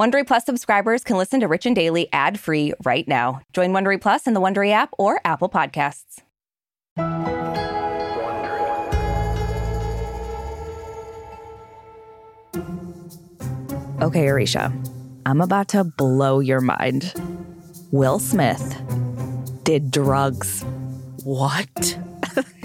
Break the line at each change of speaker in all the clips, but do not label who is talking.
Wondery Plus subscribers can listen to Rich and Daily ad-free right now. Join Wondery Plus in the Wondery app or Apple Podcasts. Okay, Aricia, I'm about to blow your mind. Will Smith did drugs.
What?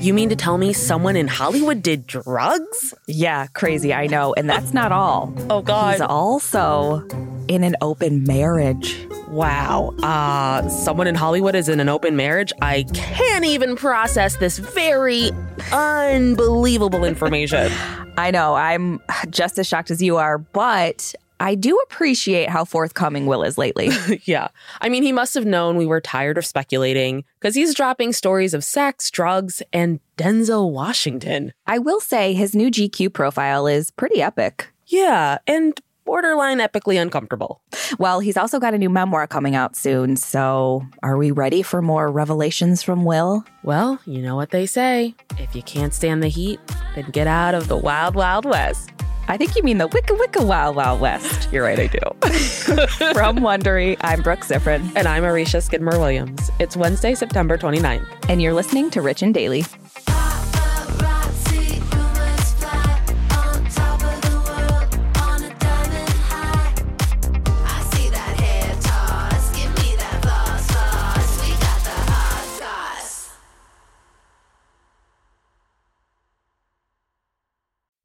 You mean to tell me someone in Hollywood did drugs?
Yeah, crazy, I know. And that's not all.
Oh, God.
He's also in an open marriage.
Wow. Uh, someone in Hollywood is in an open marriage? I can't even process this very unbelievable information.
I know, I'm just as shocked as you are, but I do appreciate how forthcoming Will is lately.
yeah. I mean, he must have known we were tired of speculating because he's dropping stories of sex, drugs, and Denzel Washington.
I will say his new GQ profile is pretty epic.
Yeah, and borderline epically uncomfortable.
Well, he's also got a new memoir coming out soon, so are we ready for more revelations from Will?
Well, you know what they say if you can't stand the heat, then get out of the wild, wild west.
I think you mean the Wicca Wicca Wild Wild West.
You're right, I do.
From Wondery, I'm Brooke Siffrinn.
And I'm Aricia Skidmore Williams. It's Wednesday, September 29th.
And you're listening to Rich and Daily.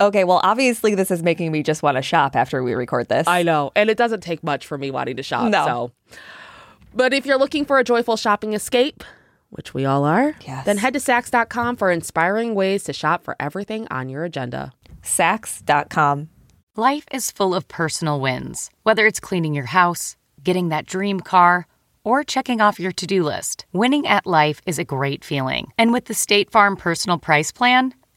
Okay, well, obviously, this is making me just want to shop after we record this.
I know. And it doesn't take much for me wanting to shop.
No.
So. But if you're looking for a joyful shopping escape, which we all are,
yes.
then head to Saks.com for inspiring ways to shop for everything on your agenda.
Saks.com.
Life is full of personal wins, whether it's cleaning your house, getting that dream car, or checking off your to do list. Winning at life is a great feeling. And with the State Farm Personal Price Plan,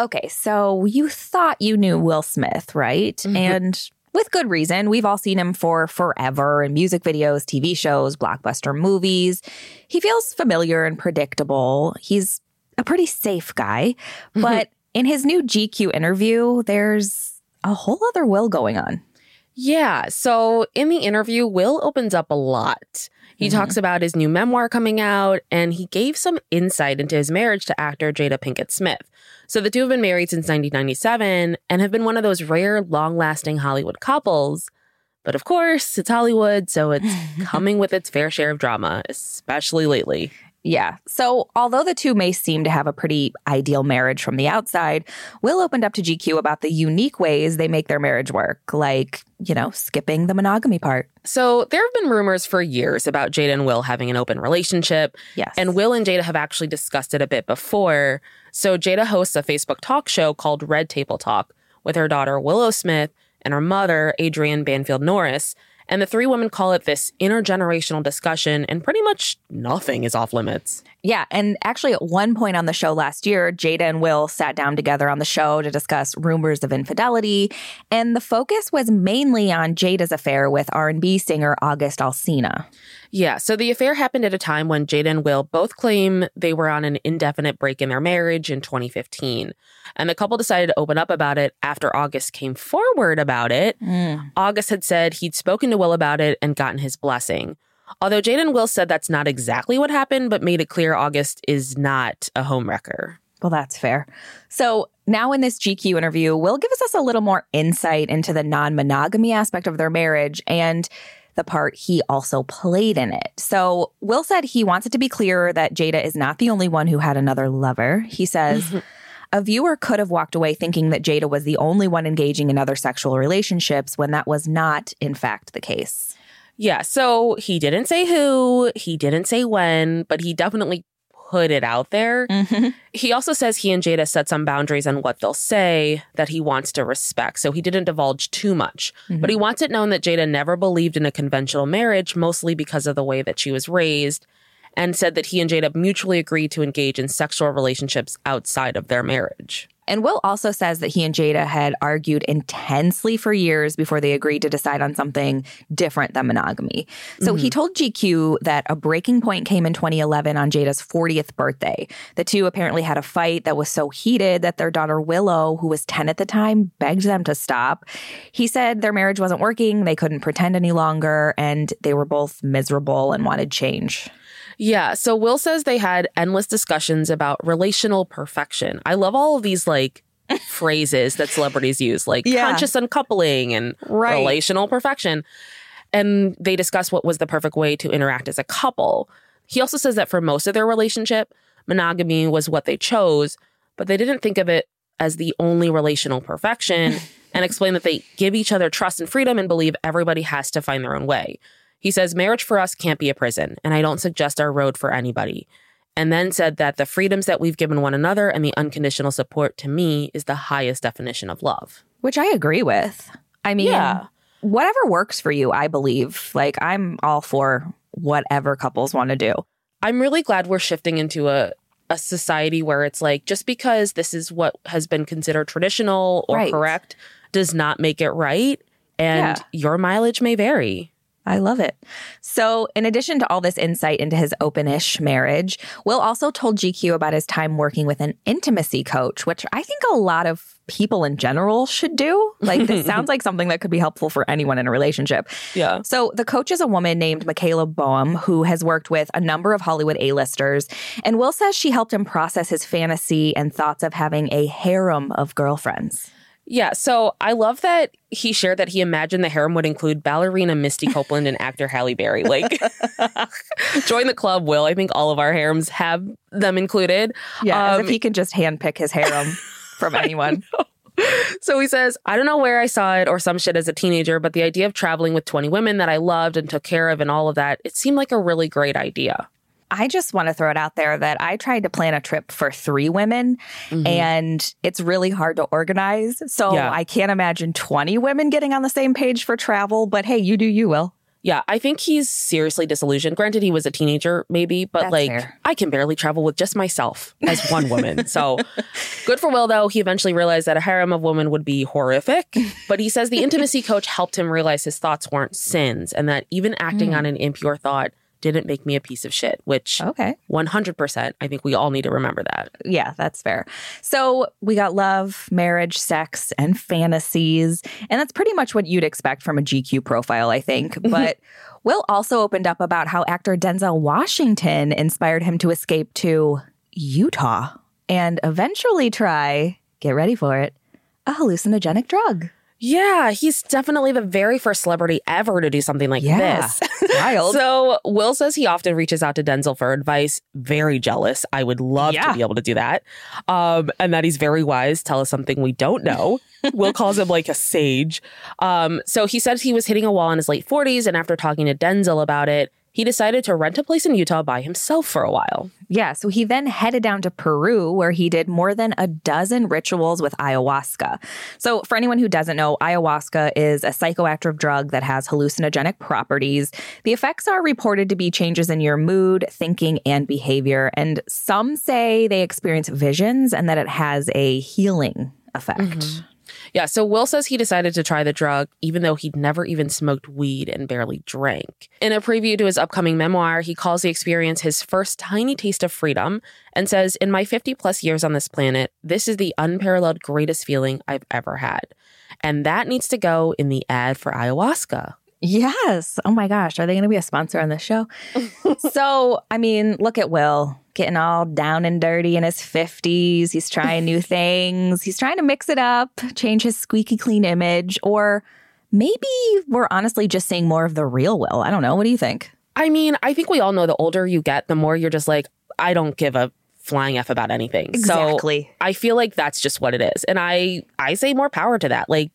Okay, so you thought you knew Will Smith, right? Mm-hmm. And with good reason. We've all seen him for forever in music videos, TV shows, blockbuster movies. He feels familiar and predictable. He's a pretty safe guy. Mm-hmm. But in his new GQ interview, there's a whole other Will going on.
Yeah. So in the interview, Will opens up a lot. He mm-hmm. talks about his new memoir coming out, and he gave some insight into his marriage to actor Jada Pinkett Smith. So the two have been married since 1997 and have been one of those rare, long lasting Hollywood couples. But of course, it's Hollywood, so it's coming with its fair share of drama, especially lately.
Yeah. So, although the two may seem to have a pretty ideal marriage from the outside, Will opened up to GQ about the unique ways they make their marriage work, like, you know, skipping the monogamy part.
So, there have been rumors for years about Jada and Will having an open relationship.
Yes.
And Will and Jada have actually discussed it a bit before. So, Jada hosts a Facebook talk show called Red Table Talk with her daughter, Willow Smith, and her mother, Adrienne Banfield Norris. And the three women call it this intergenerational discussion, and pretty much nothing is off limits.
Yeah. And actually, at one point on the show last year, Jada and Will sat down together on the show to discuss rumors of infidelity. And the focus was mainly on Jada's affair with R&B singer August Alsina.
Yeah, so the affair happened at a time when Jada and Will both claim they were on an indefinite break in their marriage in 2015. And the couple decided to open up about it after August came forward about it. Mm. August had said he'd spoken to Will about it and gotten his blessing. Although Jada and Will said that's not exactly what happened, but made it clear August is not a homewrecker.
Well, that's fair. So now in this GQ interview, Will gives us a little more insight into the non monogamy aspect of their marriage and the part he also played in it. So Will said he wants it to be clear that Jada is not the only one who had another lover. He says, A viewer could have walked away thinking that Jada was the only one engaging in other sexual relationships when that was not, in fact, the case.
Yeah, so he didn't say who, he didn't say when, but he definitely put it out there. Mm-hmm. He also says he and Jada set some boundaries on what they'll say that he wants to respect. So he didn't divulge too much. Mm-hmm. But he wants it known that Jada never believed in a conventional marriage, mostly because of the way that she was raised, and said that he and Jada mutually agreed to engage in sexual relationships outside of their marriage.
And Will also says that he and Jada had argued intensely for years before they agreed to decide on something different than monogamy. So mm-hmm. he told GQ that a breaking point came in 2011 on Jada's 40th birthday. The two apparently had a fight that was so heated that their daughter Willow, who was 10 at the time, begged them to stop. He said their marriage wasn't working, they couldn't pretend any longer, and they were both miserable and wanted change.
Yeah. So Will says they had endless discussions about relational perfection. I love all of these like phrases that celebrities use, like yeah. conscious uncoupling and right. relational perfection. And they discuss what was the perfect way to interact as a couple. He also says that for most of their relationship, monogamy was what they chose, but they didn't think of it as the only relational perfection and explain that they give each other trust and freedom and believe everybody has to find their own way. He says, Marriage for us can't be a prison, and I don't suggest our road for anybody. And then said that the freedoms that we've given one another and the unconditional support to me is the highest definition of love.
Which I agree with. I mean, yeah. whatever works for you, I believe. Like, I'm all for whatever couples want to do.
I'm really glad we're shifting into a, a society where it's like just because this is what has been considered traditional or right. correct does not make it right. And yeah. your mileage may vary.
I love it. So, in addition to all this insight into his openish marriage, Will also told GQ about his time working with an intimacy coach, which I think a lot of people in general should do. Like, this sounds like something that could be helpful for anyone in a relationship.
Yeah.
So, the coach is a woman named Michaela Boehm, who has worked with a number of Hollywood A-listers. And Will says she helped him process his fantasy and thoughts of having a harem of girlfriends.
Yeah, so I love that he shared that he imagined the harem would include ballerina Misty Copeland and actor Halle Berry. Like, join the club, Will. I think all of our harems have them included.
Yeah, um, if he can just handpick his harem from anyone.
So he says, I don't know where I saw it or some shit as a teenager, but the idea of traveling with 20 women that I loved and took care of and all of that, it seemed like a really great idea.
I just want to throw it out there that I tried to plan a trip for three women mm-hmm. and it's really hard to organize. So yeah. I can't imagine 20 women getting on the same page for travel. But hey, you do you, Will.
Yeah, I think he's seriously disillusioned. Granted, he was a teenager, maybe, but That's like, fair. I can barely travel with just myself as one woman. so good for Will, though. He eventually realized that a harem of women would be horrific. But he says the intimacy coach helped him realize his thoughts weren't sins and that even acting mm. on an impure thought didn't make me a piece of shit, which
okay.
100%. I think we all need to remember that.
Yeah, that's fair. So we got love, marriage, sex, and fantasies. And that's pretty much what you'd expect from a GQ profile, I think. But Will also opened up about how actor Denzel Washington inspired him to escape to Utah and eventually try, get ready for it, a hallucinogenic drug.
Yeah, he's definitely the very first celebrity ever to do something like
yeah,
this.
Wild.
so Will says he often reaches out to Denzel for advice. Very jealous. I would love yeah. to be able to do that. Um, and that he's very wise. Tell us something we don't know. Will calls him like a sage. Um, so he said he was hitting a wall in his late 40s, and after talking to Denzel about it, he decided to rent a place in Utah by himself for a while.
Yeah, so he then headed down to Peru where he did more than a dozen rituals with ayahuasca. So, for anyone who doesn't know, ayahuasca is a psychoactive drug that has hallucinogenic properties. The effects are reported to be changes in your mood, thinking, and behavior. And some say they experience visions and that it has a healing effect. Mm-hmm.
Yeah, so Will says he decided to try the drug even though he'd never even smoked weed and barely drank. In a preview to his upcoming memoir, he calls the experience his first tiny taste of freedom and says, In my 50 plus years on this planet, this is the unparalleled greatest feeling I've ever had. And that needs to go in the ad for ayahuasca.
Yes. Oh my gosh. Are they going to be a sponsor on this show? so, I mean, look at Will getting all down and dirty in his 50s. He's trying new things. He's trying to mix it up, change his squeaky clean image. Or maybe we're honestly just seeing more of the real Will. I don't know. What do you think?
I mean, I think we all know the older you get, the more you're just like, I don't give a flying f about anything.
Exactly.
So I feel like that's just what it is. And I I say more power to that. Like,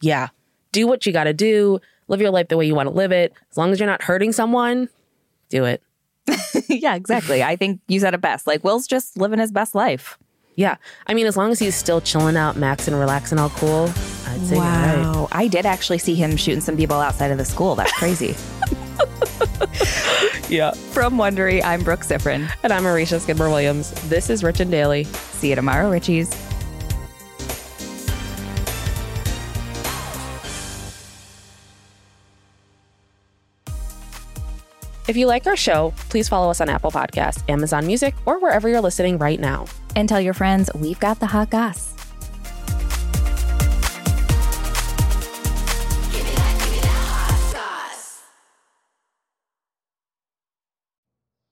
yeah, do what you got to do live your life the way you want to live it. As long as you're not hurting someone, do it.
yeah, exactly. I think you said it best. Like Will's just living his best life.
Yeah. I mean, as long as he's still chilling out, maxing, relaxing, all cool, I'd say wow.
Right. I did actually see him shooting some people outside of the school. That's crazy.
yeah.
From Wondery, I'm Brooke Siffrinn.
And I'm Aricia Skidmore Williams. This is Rich and Daily.
See you tomorrow, Richies.
If you like our show, please follow us on Apple Podcasts, Amazon Music, or wherever you're listening right now.
And tell your friends we've got the hot goss.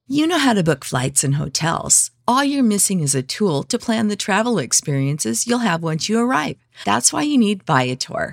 You know how to book flights and hotels. All you're missing is a tool to plan the travel experiences you'll have once you arrive. That's why you need Viator.